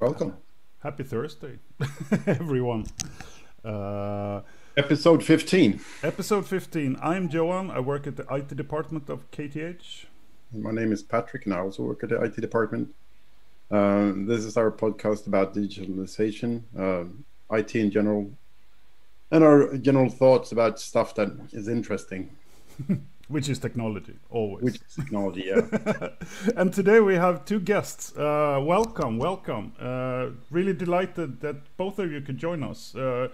Welcome. Happy Thursday, everyone. Uh, episode 15. Episode 15. I'm Johan. I work at the IT department of KTH. My name is Patrick, and I also work at the IT department. Uh, this is our podcast about digitalization, uh, IT in general, and our general thoughts about stuff that is interesting. Which is technology, always. Which is technology, yeah. and today we have two guests. Uh, welcome, welcome. Uh, really delighted that both of you could join us. Uh,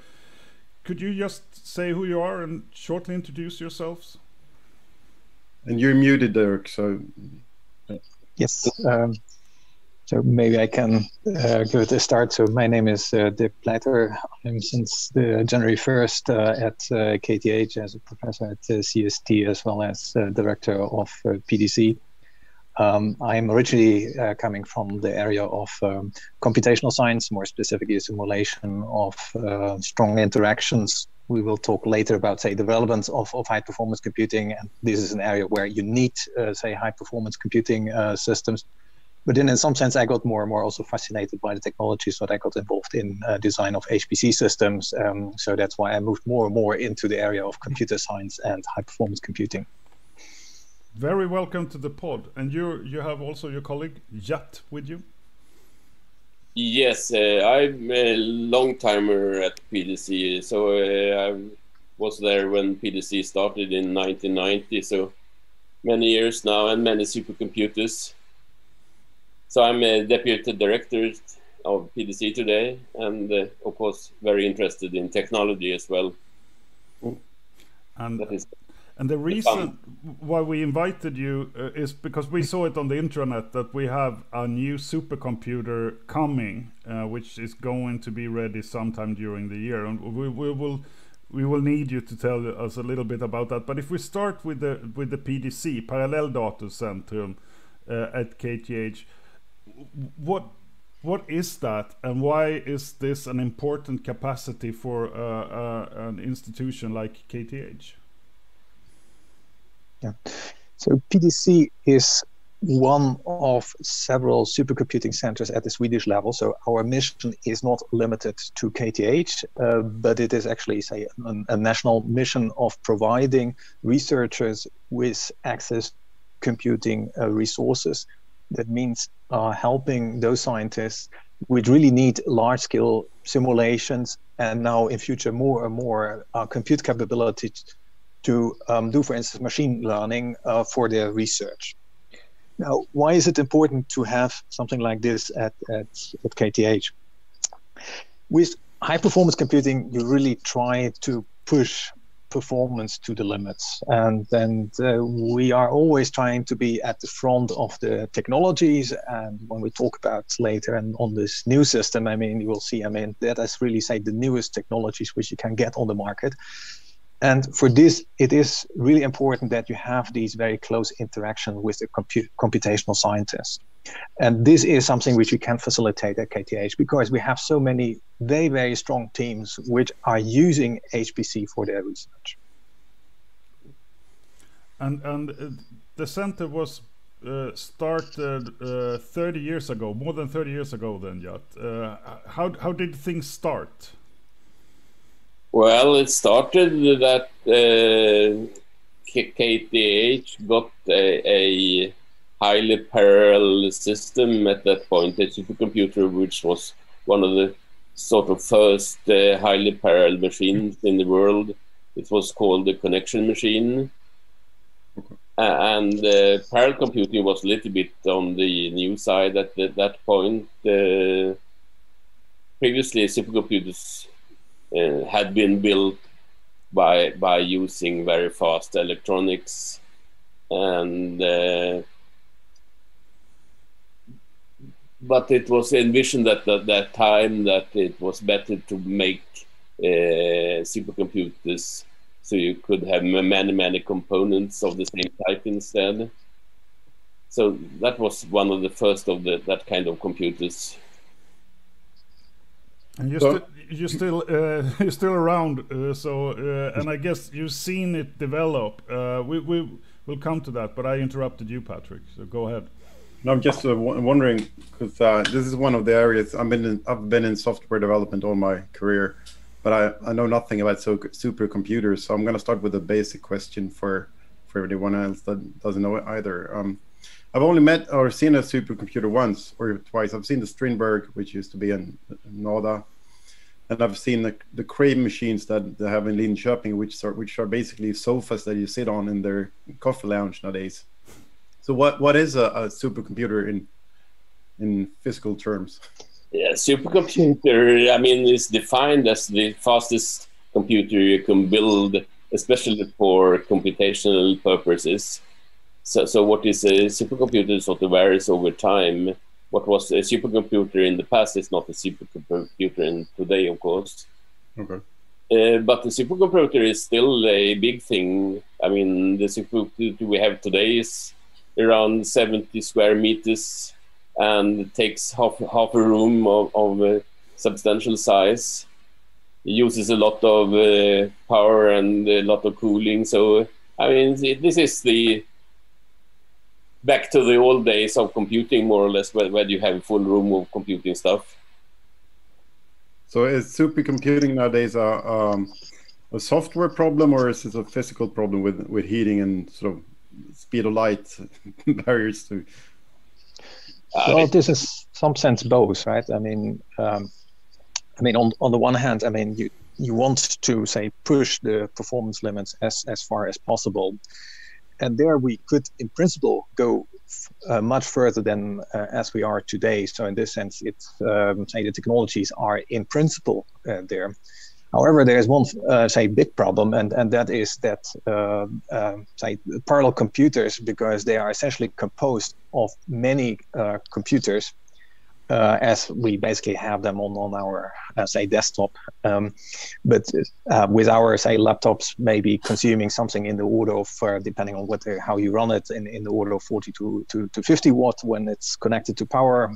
could you just say who you are and shortly introduce yourselves? And you're muted, Dirk, so. Yes. Um, so maybe I can uh, give it a start. So my name is uh, Dirk Pleiter. I'm since the January 1st uh, at uh, KTH as a professor at uh, CST as well as uh, director of PDC. Um, I'm originally coming from the area of um, computational science, more specifically simulation of strong interactions. We will talk later about, say, the relevance of, of high performance computing. And this is an area where you need, say, high performance computing systems but then in some sense, I got more and more also fascinated by the technology, so I got involved in uh, design of HPC systems. Um, so that's why I moved more and more into the area of computer science and high performance computing. Very welcome to the pod, and you you have also your colleague Gert with you. Yes, uh, I'm a long timer at PDC, so uh, I was there when PDC started in 1990. So many years now, and many supercomputers. So I'm a deputy director of PDC today, and uh, of course very interested in technology as well. And, and the reason why we invited you uh, is because we saw it on the intranet that we have a new supercomputer coming, uh, which is going to be ready sometime during the year, and we, we will we will need you to tell us a little bit about that. But if we start with the with the PDC, Parallel Data Center uh, at KTH, what what is that and why is this an important capacity for uh, uh, an institution like KTH? Yeah, so PDC is one of several supercomputing centers at the Swedish level. So our mission is not limited to KTH, uh, but it is actually, say, a, a national mission of providing researchers with access computing uh, resources that means uh, helping those scientists which really need large scale simulations and now in future more and more uh, compute capabilities to um, do, for instance, machine learning uh, for their research. Now, why is it important to have something like this at, at, at KTH? With high performance computing, you really try to push performance to the limits. And then uh, we are always trying to be at the front of the technologies. And when we talk about later and on this new system, I mean, you will see, I mean, that is really say the newest technologies which you can get on the market. And for this, it is really important that you have these very close interaction with the compu- computational scientists. And this is something which we can facilitate at KTH because we have so many very, very strong teams which are using HPC for their research. And, and uh, the center was uh, started uh, 30 years ago, more than 30 years ago then, Gert. Uh, how, how did things start? Well, it started that uh, KTH got a, a, highly parallel system at that point, a supercomputer, which was one of the sort of first uh, highly parallel machines in the world. It was called the connection machine. and uh, parallel computing was a little bit on the new side at the, that point. Uh, previously, supercomputers uh, had been built by by using very fast electronics and uh, but it was envisioned at that, that time that it was better to make uh, supercomputers so you could have many many components of the same type instead so that was one of the first of the that kind of computers and you're, so, you're still uh, you're still around, uh, so uh, and I guess you've seen it develop. Uh, we we will come to that, but I interrupted you, Patrick. So go ahead. I'm just uh, wondering because uh, this is one of the areas I've been in, I've been in software development all my career, but I, I know nothing about so, supercomputers. So I'm going to start with a basic question for for anyone else that doesn't know it either. Um, I've only met or seen a supercomputer once or twice. I've seen the Strindberg, which used to be in NODA, and I've seen the, the Cray machines that they have in Linköping, which are which are basically sofas that you sit on in their coffee lounge nowadays. So what what is a, a supercomputer in in physical terms? Yeah, supercomputer. I mean, is defined as the fastest computer you can build, especially for computational purposes. So, so what is a supercomputer sort of varies over time. What was a supercomputer in the past is not a supercomputer in today, of course. Okay. Uh, but the supercomputer is still a big thing. I mean, the supercomputer we have today is around 70 square meters and takes half half a room of, of uh, substantial size. It uses a lot of uh, power and a lot of cooling. So I mean, this is the back to the old days of computing, more or less, where, where you have a full room of computing stuff. So is supercomputing nowadays a, um, a software problem, or is it a physical problem with with heating and sort of speed of light barriers to? Uh, well, this is some sense both, right? I mean, um, I mean, on on the one hand, I mean, you you want to say push the performance limits as as far as possible, and there we could, in principle, go uh, much further than uh, as we are today. So in this sense, it's um, say the technologies are in principle uh, there. However, there is one uh, say big problem, and and that is that uh, um, say parallel computers, because they are essentially composed of many uh, computers uh, as we basically have them on on our uh, say desktop. Um, but uh, with our say laptops, maybe consuming something in the order of uh, depending on what how you run it in, in the order of 40 to, to, to 50 watt when it's connected to power,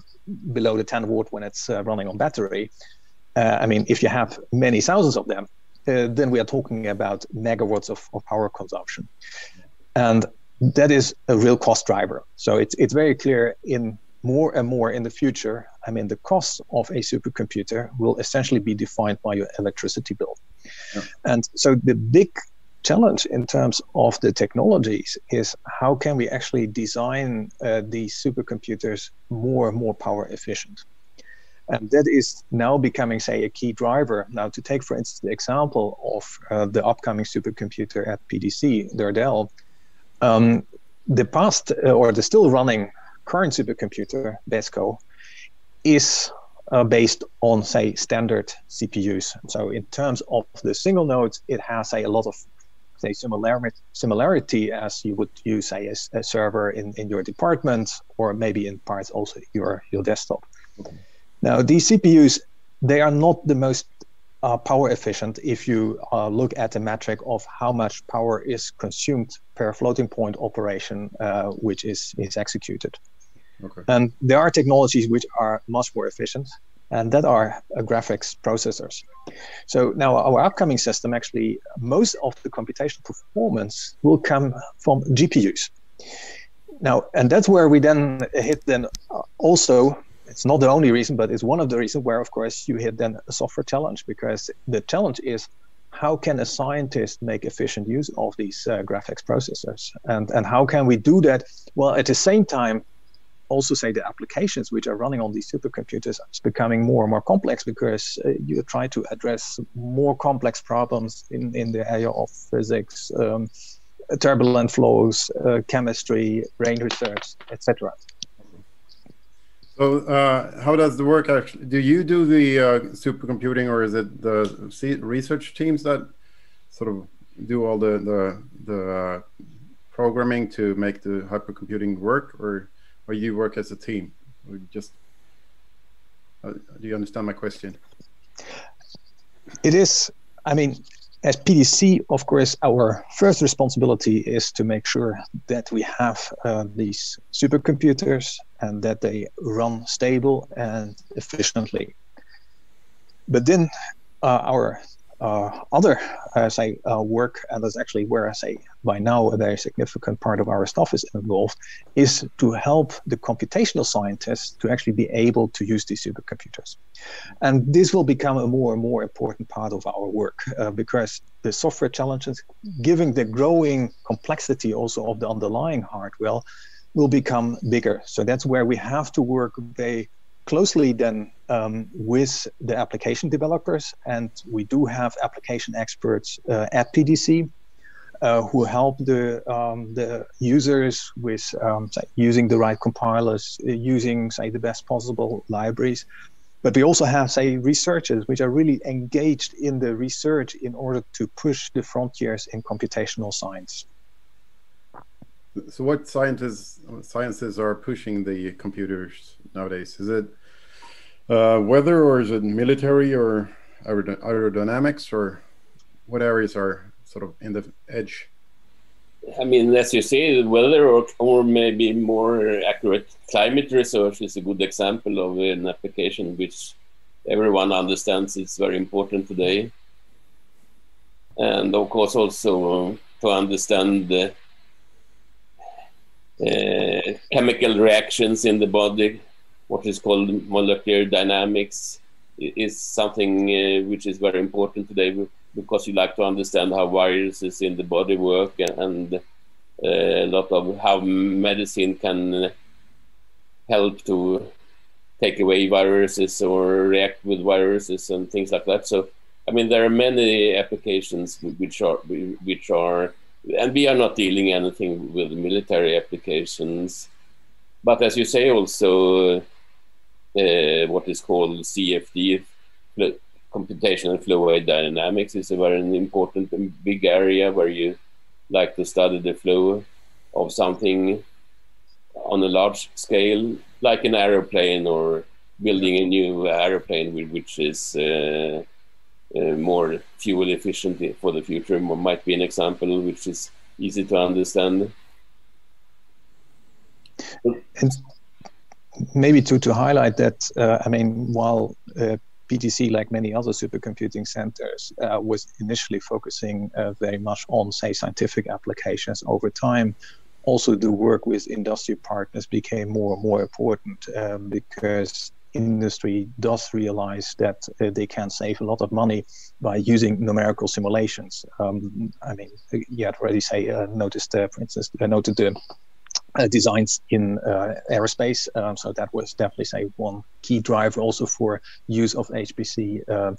below the 10 watt when it's uh, running on battery. Uh, I mean, if you have many thousands of them, then we are talking about megawatts of, of power consumption, and that is a real cost driver. So it's it's very clear in more and more in the future, I mean, the cost of a supercomputer will essentially be defined by your electricity bill. Yeah. And so the big challenge in terms of the technologies is how can we actually design uh, these supercomputers more and more power efficient? And that is now becoming, say, a key driver. Now, to take, for instance, the example of uh, the upcoming supercomputer at PDC, Dardel, um, the past uh, or the still running current supercomputer, Beskow, is uh, based on, say, standard CPUs. So in terms of the single nodes, it has, say, a lot of, say, similarity, similarity as you would use, say, a, a server in, in your department or maybe in parts also your, your desktop. Okay. Now, these CPUs, they are not the most uh, power efficient if you uh, look at the metric of how much power is consumed per floating point operation, uh, which is, is executed. Okay. And there are technologies which are much more efficient, and that are uh, graphics processors. So now our upcoming system, actually, most of the computational performance will come from GPUs. Now, and that's where we then hit then uh, also it's not the only reason, but it's one of the reasons where, of course, you hit then a software challenge because the challenge is how can a scientist make efficient use of these uh, graphics processors, and and how can we do that? Well, at the same time, also say the applications which are running on these supercomputers is becoming more and more complex because uh, you try to address more complex problems in, in the area of physics, um, turbulent flows, uh, chemistry, brain research, etc. So, uh, how does the work actually? Do you do the uh, supercomputing, or is it the research teams that sort of do all the the, the uh, programming to make the hypercomputing work, or or you work as a team? Or just uh, do you understand my question? It is. I mean, as PDC, of course, our first responsibility is to make sure that we have uh, these supercomputers and that they run stable and efficiently. But then uh, our other, uh, say, uh, work, and that's actually where I say by now a very significant part of our staff is involved, is to help the computational scientists to actually be able to use these supercomputers. And this will become a more and more important part of our work uh, because the software challenges, given the growing complexity also of the underlying hardware, will become bigger. So that's where we have to work very closely then um, with the application developers, and we do have application experts uh, at PDC uh, who help the um, the users with um, using the right compilers, uh, using say the best possible libraries. But we also have say researchers which are really engaged in the research in order to push the frontiers in computational science. So, what scientists sciences are pushing the computers nowadays? Is it uh, weather, or is it military, or aerodynamics, or what areas are sort of in the edge? I mean, as you say, weather or, or maybe more accurate climate research is a good example of an application which everyone understands is very important today. And of course, also to understand the uh, chemical reactions in the body, what is called molecular dynamics, is something uh, which is very important today because you like to understand how viruses in the body work and, uh, a lot of how medicine can help to take away viruses or react with viruses and things like that. So, I mean, there are many applications which are which are and we are not dealing anything with military applications. But as you say, also uh, what is called CFD, computational fluid dynamics, is a very important and big area where you like to study the flow of something on a large scale, like an aeroplane or building a new aeroplane, which is uh, uh, more fuel efficient for the future might be an example which is easy to understand. And maybe to, to highlight that, uh, I mean, while uh, PDC, like many other supercomputing centers, uh, was initially focusing uh, very much on, say, scientific applications over time. Also, the work with industry partners became more and more important um, because industry does realize that uh, they can save a lot of money by using numerical simulations. Um, I mean, you had already say uh, noticed, uh, for instance, I noted the uh, designs in uh, aerospace. Um, so that was definitely say one key driver also for use of HPC uh,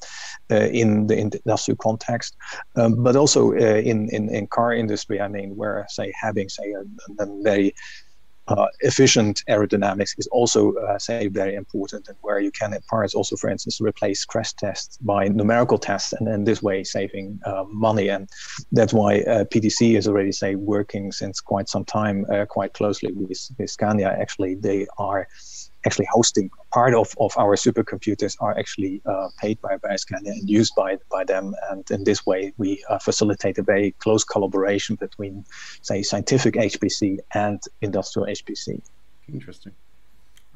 uh, in the industrial context, um, but also uh, in, in in car industry. I mean, where say having say a, a very uh, efficient aerodynamics is also, uh, say, very important, and where you can at parts also, for instance, replace crash tests by numerical tests, and in this way saving uh, money. And that's why uh, PDC is already, say, working since quite some time, uh, quite closely with, with Scania. Actually, they are actually hosting part of, of our supercomputers are actually uh, paid by, Scania and used by, by them. And in this way, we uh, facilitate a very close collaboration between, say, scientific HPC and industrial HPC. Interesting.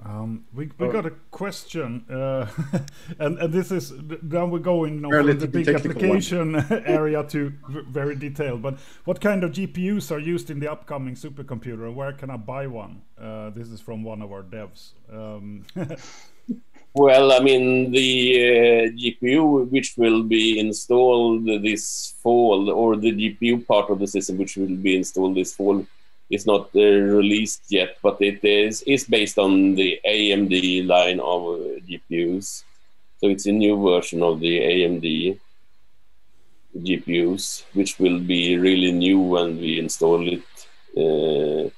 Um, we we oh. got a question, uh, and and this is then we're going from the big application area to very detailed. But what kind of GPUs are used in the upcoming supercomputer, and where can I buy one? Uh, this is from one of our devs. Um, well, I mean the uh, GPU which will be installed this fall, or the GPU part of the system which will be installed this fall is not uh, released yet, but it is is based on the AMD line of uh, GPUs. So it's a new version of the AMD GPUs, which will be really new when we install it, uh,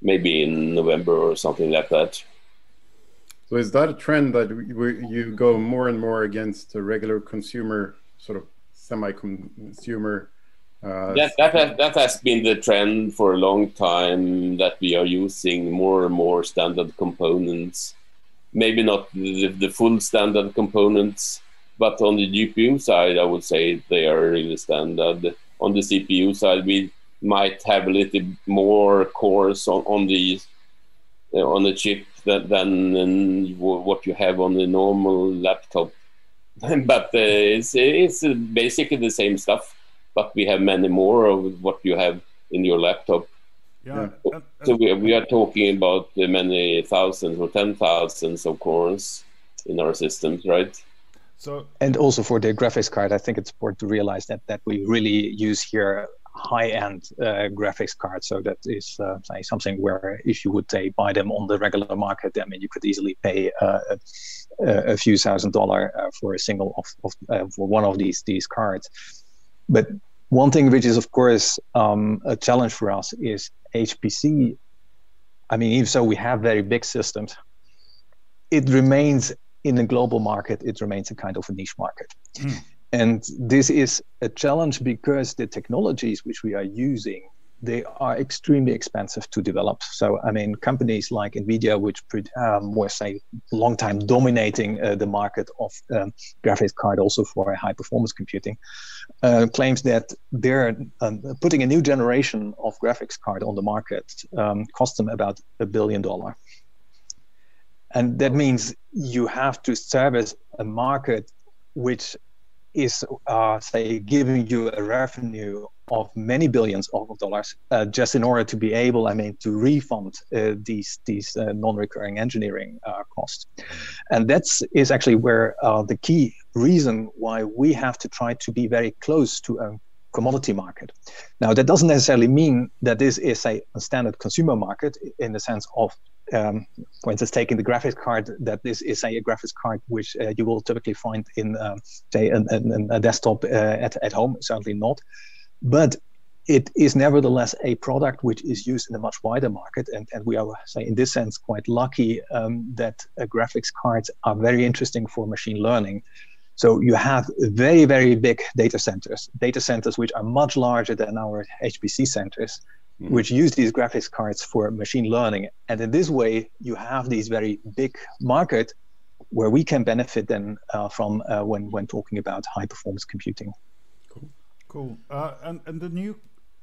maybe in November or something like that. So is that a trend that you go more and more against the regular consumer, sort of semi-consumer uh, that that has, that has been the trend for a long time that we are using more and more standard components. Maybe not the, the full standard components, but on the GPU side, I would say they are really standard. On the CPU side, we might have a little more cores on, on the uh, on the chip than, than what you have on the normal laptop but uh, it's it's basically the same stuff, but we have many more of what you have in your laptop. Yeah. yeah. So we we are talking about many thousands or ten thousands of cores in our systems, right? So and also for the graphics card, I think it's important to realize that that we really use here high-end uh, graphics cards. So that is uh, say something where if you would say buy them on the regular market, I mean you could easily pay uh, a, a, few thousand dollar uh, for a single of, of uh, for one of these these cards. But one thing which is of course um, a challenge for us is HPC. I mean, even so, we have very big systems. It remains in the global market, it remains a kind of a niche market. Mm. And this is a challenge because the technologies which we are using, they are extremely expensive to develop. So, I mean, companies like NVIDIA, which um, were, say, long time dominating uh, the market of um, graphics card also for high performance computing, uh, claims that they're um, putting a new generation of graphics card on the market um, cost them about a billion dollar. And that means you have to service a market which is, uh, say, giving you a revenue of many billions of dollars uh, just in order to be able, I mean, to refund uh, these these uh, non-recurring engineering uh, costs, and that's is actually where uh, the key reason why we have to try to be very close to a commodity market. Now, that doesn't necessarily mean that this is a, a standard consumer market in the sense of um, for instance, taking the graphics card, that this is a, a graphics card which uh, you will typically find in, um, say, an, an, a desktop uh, at, at home. Certainly not. But it is nevertheless a product which is used in a much wider market. And, and we are, say, in this sense, quite lucky um, that uh, graphics cards are very interesting for machine learning. So you have very, very big data centers, data centers which are much larger than our HPC centers mm. which use these graphics cards for machine learning. And in this way, you have these very big market where we can benefit then uh, from uh, when when talking about high performance computing. Cool, cool. Uh, and and the new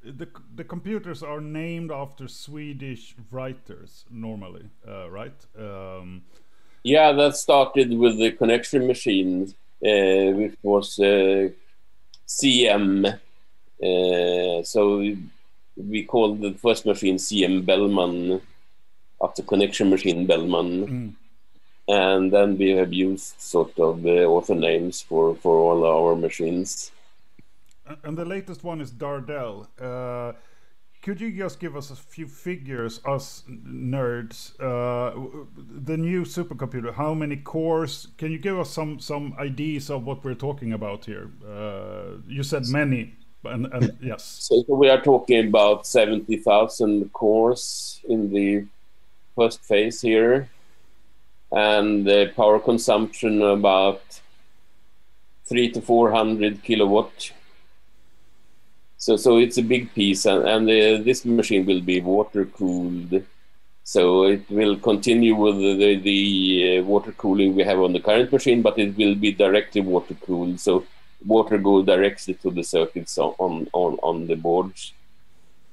the the computers are named after Swedish writers normally, uh, right? Um, yeah, that started with the connection machine, uh, which was uh, CM. so we called the first machine CM Bellman after connection machine Bellman. Mm. And then we have used sort of the author names for, for all our machines. And the latest one is Dardel. Uh, could you just give us a few figures, us nerds? Uh, the new supercomputer, how many cores? Can you give us some some ideas of what we're talking about here? Uh, you said many. And, and yes. So, so, we are talking about 70,000 cores in the first phase here. And the power consumption about three to 400 kilowatt. So, so it's a big piece, and, and uh, this machine will be water cooled. So it will continue with the, the, the uh, water cooling we have on the current machine, but it will be directly water cooled. So water go directly to the circuits on, on, on the boards.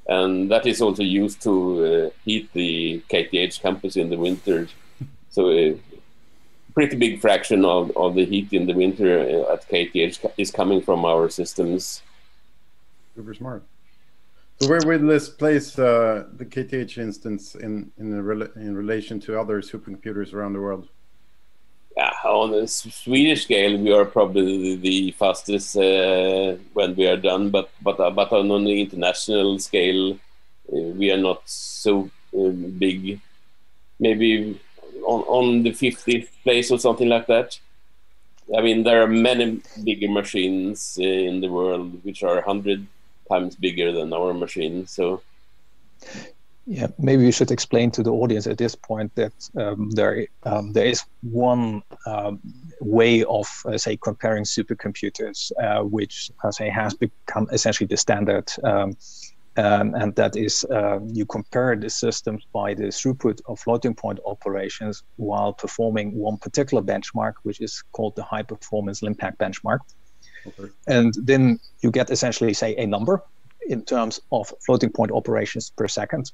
And that is also used to uh, heat the KTH campus in the winter. So a pretty big fraction of, of the heat in the winter uh, at KTH is coming from our systems. Super smart. So where will this place uh, the KTH instance in in, in relation to other supercomputers around the world? Yeah, on a Swedish scale, we are probably the fastest uh, when we are done, but but uh, but on the international scale, uh, we are not so uh, big. Maybe on on the 50th place or something like that. I mean, there are many bigger machines in the world which are hundred times bigger than our machine. So yeah, maybe we should explain to the audience at this point that um, there um, there is one um, way of uh, say comparing supercomputers, uh, which uh, say has become essentially the standard, um, um, and that is uh, you compare the systems by the throughput of floating point operations while performing one particular benchmark, which is called the high performance LINPACK benchmark. Okay. And then you get essentially say a number in terms of floating point operations per second.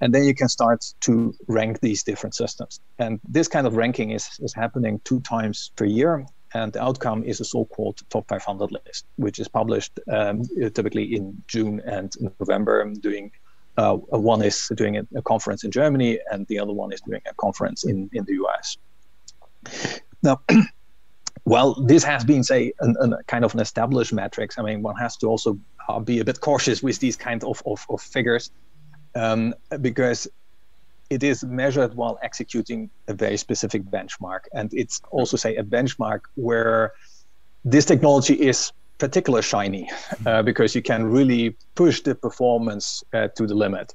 And then you can start to rank these different systems. And this kind of ranking is, is happening two times per year. and the outcome is a so-called top 500 list, which is published um, typically in June and November. Doing uh, one is doing a, conference in Germany, and the other one is doing a conference in in the US. Now. well, this has been, say, an, an, kind of an established metrics. I mean, one has to also uh, be a bit cautious with these kind of, of, of figures um, because it is measured while executing a very specific benchmark. And it's also, say, a benchmark where this technology is particularly shiny uh, because you can really push the performance uh, to the limit.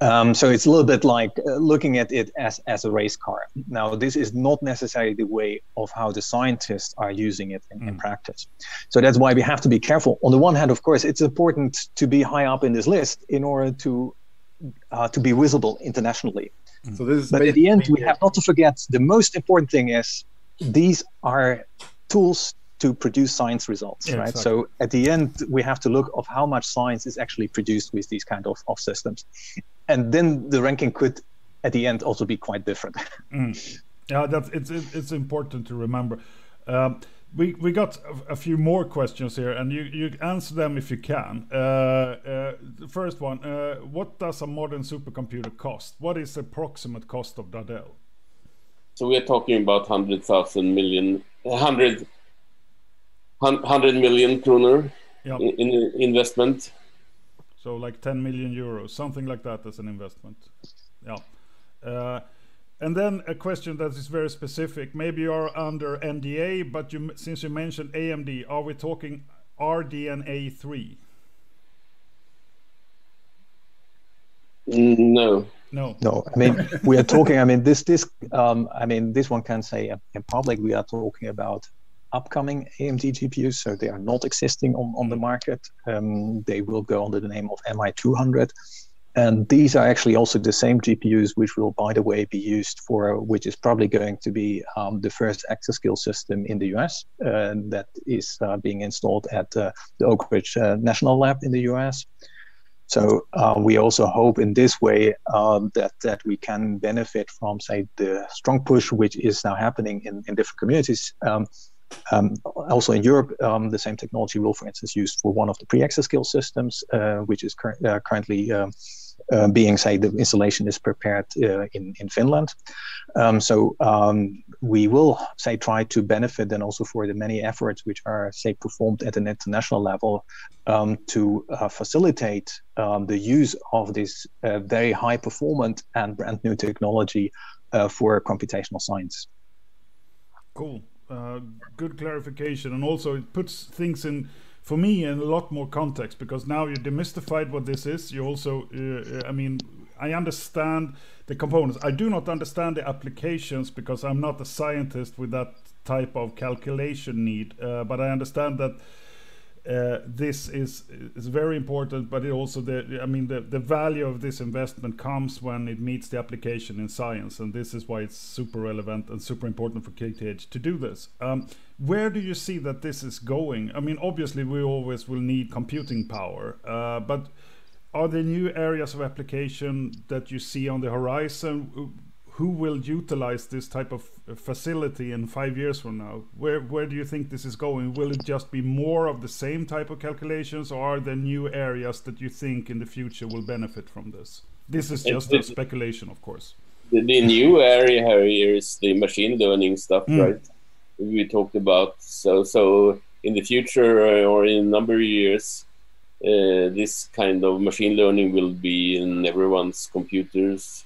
Um, so it's a little bit like uh, looking at it as, as a race car. Now, this is not necessarily the way of how the scientists are using it in, mm. in, practice. So that's why we have to be careful. On the one hand, of course, it's important to be high up in this list in order to uh, to be visible internationally. Mm. So this but at the end, we have not to forget the most important thing is these are tools to produce science results, yeah, right? Exactly. So at the end, we have to look of how much science is actually produced with these kind of, of systems, and then the ranking could, at the end, also be quite different. Mm. Yeah, that's it's it's important to remember. Um, we we got a, a, few more questions here, and you you answer them if you can. Uh, uh, the first one: uh, What does a modern supercomputer cost? What is the approximate cost of Dardel? So we are talking about hundred thousand million, hundred, hundred million kroner yep. in, in investment. So like ten million euros, something like that as an investment. Yeah. Uh, and then a question that is very specific. Maybe you're under NDA, but you, since you mentioned AMD, are we talking RDNA 3? No. No. No. I mean, we are talking. I mean, this this um, I mean, this one can say in public. We are talking about upcoming AMD GPUs, so they are not existing on on the market. Um, they will go under the name of MI200. And these are actually also the same GPUs, which will, by the way, be used for, which is probably going to be um, the first exascale system in the US uh, that is uh, being installed at uh, the Oak Ridge uh, National Lab in the US. So uh, we also hope in this way um, that that we can benefit from, say, the strong push which is now happening in, in different communities. Um, um, also in Europe, um, the same technology will, for instance, used for one of the pre-exascale systems, uh, which is cur- uh, currently um, uh, being say the installation is prepared uh, in in Finland. Um, so um, we will say try to benefit and also for the many efforts which are say performed at an international level um, to uh, facilitate the use of this uh, very high performant and brand new technology for computational science. Cool. Uh, good clarification, and also it puts things in for me in a lot more context because now you demystified what this is. You also, uh, I mean, I understand the components. I do not understand the applications because I'm not a scientist with that type of calculation need. Uh, but I understand that uh, this is is very important, but it also the I mean the the value of this investment comes when it meets the application in science, and this is why it's super relevant and super important for KTH to do this. Um, where do you see that this is going? I mean, obviously we always will need computing power, uh, but are there new areas of application that you see on the horizon? Who will utilize this type of facility in five years from now? Where where do you think this is going? Will it just be more of the same type of calculations, or are there new areas that you think in the future will benefit from this? This is just a speculation, of course. The, the, new area here is the machine learning stuff, mm. right? We talked about. So so in the future uh, or in a number of years, uh, this kind of machine learning will be in everyone's computers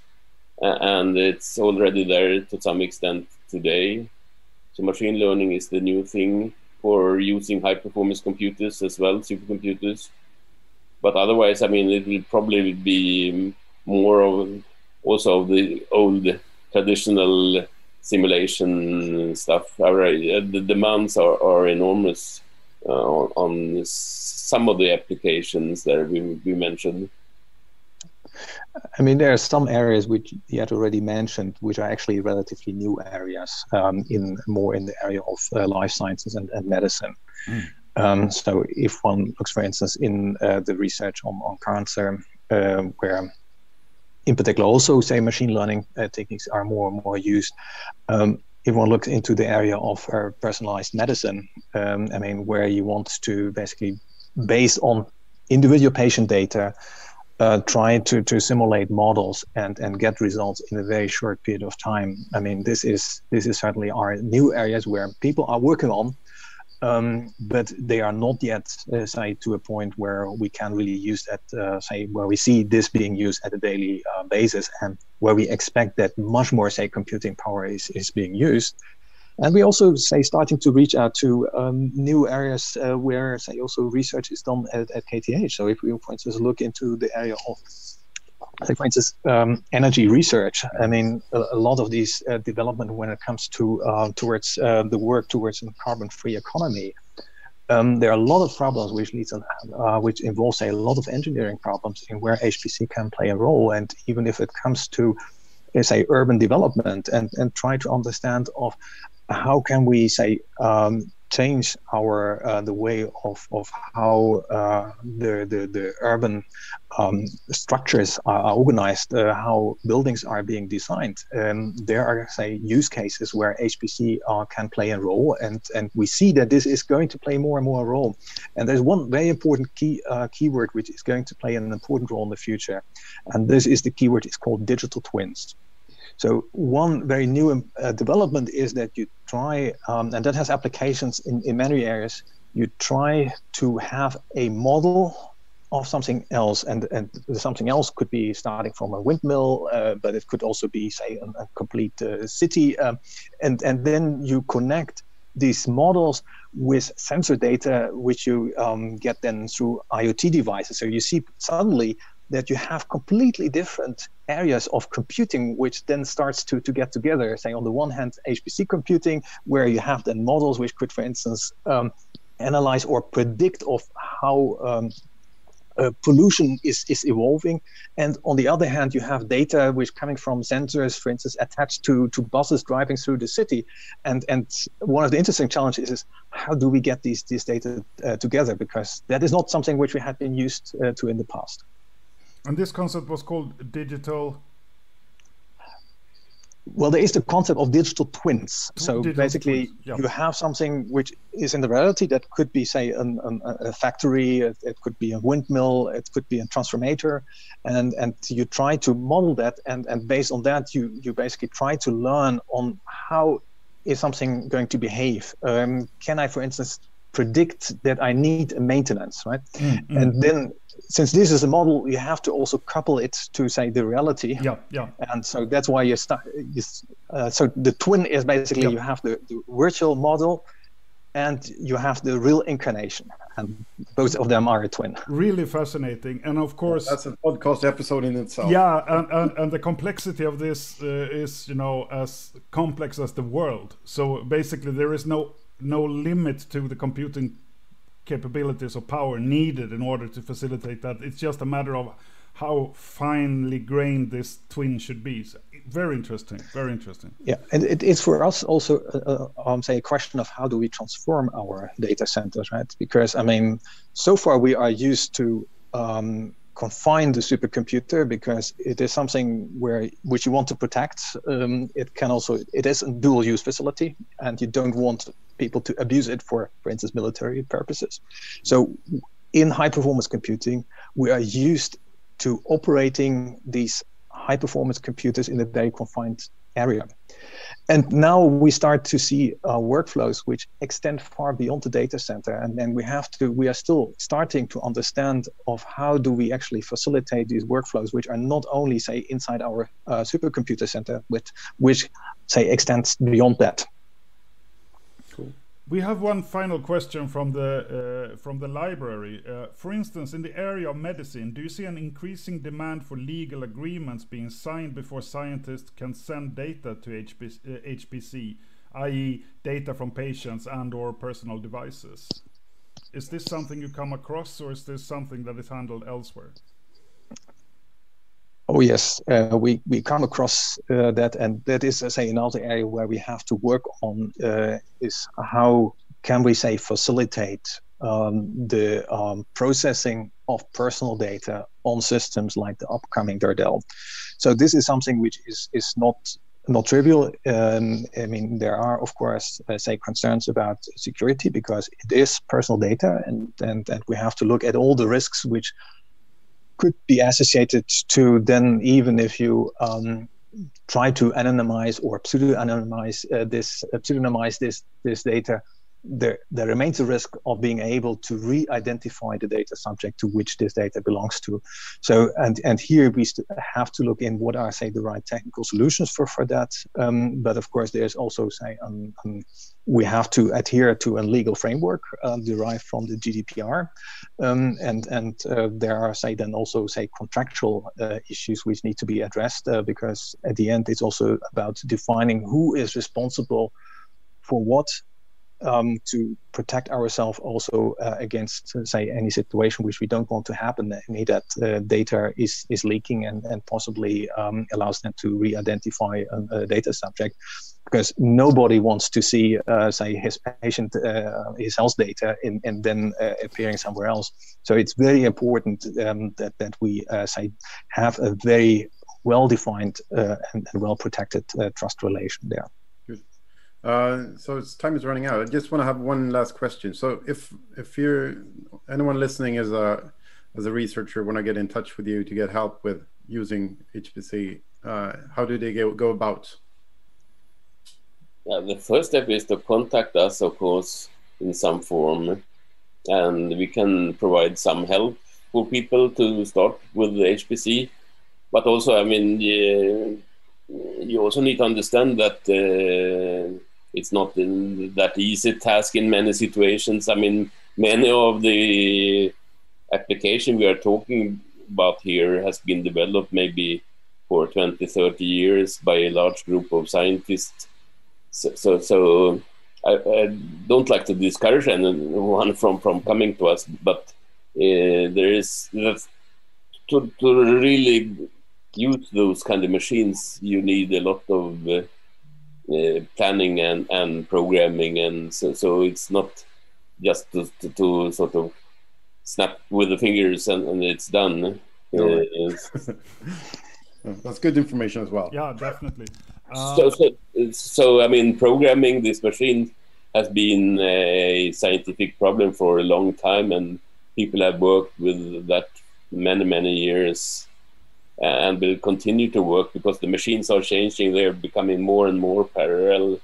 and it's already there to some extent today. So machine learning is the new thing for using high performance computers as well, supercomputers. But otherwise, I mean, it will probably be more of also of the old traditional simulation stuff. The demands are, are enormous uh, on, some of the applications that we, we mentioned. I mean, there are some areas which you had already mentioned, which are actually relatively new areas um, in more in the area of uh, life sciences and, and medicine. Mm. Um, so, if one looks, for instance, in uh, the research on, on cancer, uh, where in particular also say machine learning uh, techniques are more and more used, um, if one looks into the area of uh, personalized medicine, um, I mean, where you want to basically, based on individual patient data, uh, try to, to simulate models and, and get results in a very short period of time. I mean, this is this is certainly our new areas where people are working on, um, but they are not yet, uh, say, to a point where we can really use that, uh, say, where we see this being used at a daily uh, basis and where we expect that much more, say, computing power is, is being used. And we also say starting to reach out to um, new areas uh, where, say, also research is done at, at KTH. So if we, for instance, look into the area of like for instance, um, energy research. I mean, a, a lot of these uh, development when it comes to uh, towards uh, the work towards a carbon-free economy. Um, there are a lot of problems which leads uh, which involves a lot of engineering problems in where HPC can play a role. And even if it comes to, say, urban development, and and try to understand of how can we say um, change our uh, the way of, of how uh, the, the, the urban um, structures are, organized, uh, how buildings are being designed. Um, there are say use cases where HPC uh, can play a role, and and we see that this is going to play more and more a role. And there's one very important key uh, keyword which is going to play an important role in the future, and this is the keyword is called digital twins. So one very new uh, development is that you try, um, and that has applications in, in many areas, you try to have a model of something else, and, and something else could be starting from a windmill, uh, but it could also be, say, a, a complete uh, city, um, and and then you connect these models with sensor data, which you um, get then through IoT devices. So you see suddenly that you have completely different areas of computing which then starts to, to get together. Say on the one hand hpc computing where you have then models which could for instance um, analyze or predict of how um, uh, pollution is, is evolving. And on the other hand you have data which coming from sensors for instance attached to, to buses driving through the city. And and one of the interesting challenges is how do we get these these data uh, together? Because that is not something which we had been used uh, to in the past and this concept was called digital. Well, there is the concept of digital twins. So digital basically, twins. Yeah. you have something which is in the reality that could be, say, an, an, a factory, it, it, could be a windmill, it could be a transformator, and and you try to model that, and and based on that, you you basically try to learn on how is something going to behave. Um, can I, for instance, predict that I need a maintenance, right? Mm-hmm. And then since this is a model, you have to also couple it to say the reality. Yeah, yeah. And so that's why you start. Uh, so the twin is basically yeah. you have the, the, virtual model, and you have the real incarnation, and both of them are a twin. Really fascinating, and of course that's a podcast episode in itself. Yeah, and and, and the complexity of this uh, is you know as complex as the world. So basically, there is no no limit to the computing capabilities or power needed in order to facilitate that. It's just a matter of how finely grained this twin should be. So very interesting. Very interesting. Yeah, and it is for us also, uh, uh, um, say, a question of how do we transform our data centers, right? Because I mean, so far we are used to um, confine the supercomputer because it is something where which you want to protect. Um, it can also it is a dual use facility, and you don't want people to abuse it for, for instance, military purposes. So, in high performance computing, we are used to operating these high performance computers in a very confined area. And now we start to see uh, workflows which extend far beyond the data center. And then we have to, we are still starting to understand of how do we actually facilitate these workflows, which are not only say inside our uh, supercomputer center, but which say extends beyond that. We have one final question from the uh, from the library. Uh, for instance, in the area of medicine, do you see an increasing demand for legal agreements being signed before scientists can send data to HPC, uh, HPC i.e., data from patients and/or personal devices? Is this something you come across, or is this something that is handled elsewhere? Oh yes, uh, we we come across uh, that, and that is, uh, say, another area where we have to work on uh, is how can we say facilitate um, the um, processing of personal data on systems like the upcoming Dardel. So this is something which is is not not trivial. Um, I mean, there are, of course, uh, say concerns about security because it is personal data, and, and and we have to look at all the risks which could be associated to then even if you um, try to anonymize or pseudo-anonymize uh, this uh, pseudonymize this this data there, there remains a risk of being able to re-identify the data subject to which this data belongs to. So, and, and here we have to look in what are, say, the right technical solutions for, for that. Um, but of course, there's also, say, um, um, we have to adhere to a legal framework uh, derived from the GDPR. Um, and and uh, there are, say, then also, say, contractual uh, issues which need to be addressed uh, because at the end, it's also about defining who is responsible for what um, to protect ourselves also uh, against, uh, say, any situation which we don't want to happen, any that uh, data is, is leaking and, and possibly um, allows them to re-identify a, a, data subject. Because nobody wants to see, uh, say, his patient, uh, his health data in, and then uh, appearing somewhere else. So it's very important um, that, that we, say, have a very well-defined and, and well-protected trust relation there. Uh, so it's time is running out. I just want to have one last question. So if if you're anyone listening as a as a researcher want to get in touch with you to get help with using HPC, uh, how do they go, go about? The first step is to contact us, of course, in some form, and we can provide some help for people to start with the HPC. But also, I mean, you, you also need to understand that. Uh, it's not that easy task in many situations. I mean, many of the application we are talking about here has been developed maybe for 20, 30 years by a large group of scientists. So, so, so I, I, don't like to discourage anyone from, from coming to us, but uh, there is to, to really use those kind of machines, you need a lot of uh, planning and, and programming and so, so it's not just to, to, to, sort of snap with the fingers and, and it's done. Uh, that's good information as well. Yeah definitely. Uh... so, so, so i mean programming this machine has been a scientific problem for a long time and people have worked with that many many years and will continue to work because the machines are changing. They're becoming more and more parallel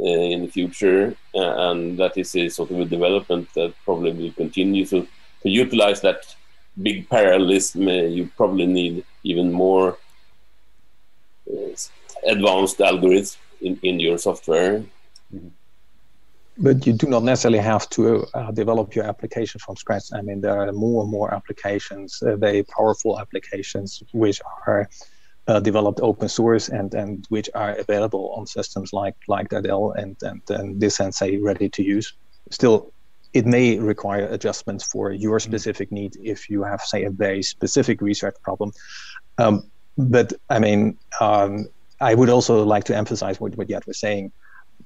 uh, in the future, uh, and that is a sort of a development that probably will continue. So to utilize that big parallelism, uh, you probably need even more uh, advanced algorithms in, in your software. Mm -hmm but you do not necessarily have to uh, develop your application from scratch. I mean, there are more and more applications, uh, very powerful applications, which are uh, developed open source and, and which are available on systems like like Dardel and and, and this and say ready to use. Still, it may require adjustments for your mm-hmm. specific need if you have say a very specific research problem. Um, but I mean, um, I would also like to emphasize what, what Gert was saying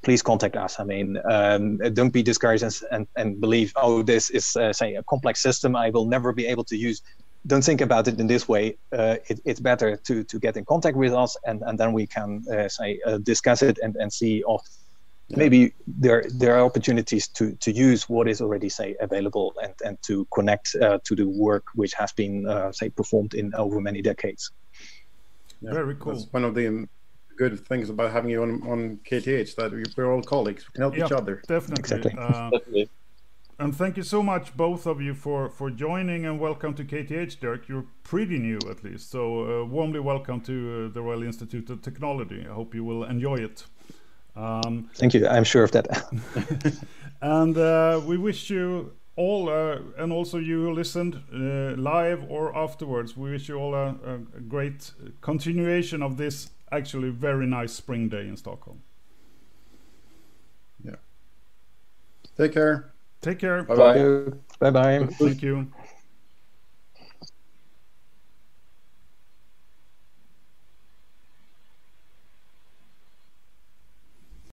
please contact us. I mean, um, don't be discouraged and, and, and, believe, oh, this is, uh, say, a complex system I will never be able to use. Don't think about it in this way. Uh, it, it's better to, to get in contact with us and, and then we can, uh, say, uh, discuss it and, and see oh, yeah. maybe there, there are opportunities to, to use what is already, say, available and, and to connect uh, to the work which has been, uh, say, performed in over many decades. Yeah, Very cool. That's one of the good things about having you on, on KTH that we're all colleagues. We can help each other. Definitely. Exactly. Uh, and thank you so much, both of you, for, for joining and welcome to KTH, Dirk. You're pretty new, at least. So, uh, warmly welcome to uh, the Royal Institute of Technology. I hope you will enjoy it. Um, thank you. I'm sure of that. and uh, we wish you all, uh, and also you who listened uh, live or afterwards, we wish you all a, a great continuation of this actually very nice spring day in Stockholm. Yeah. Take care. Take care. Bye bye. Bye bye. Thank you.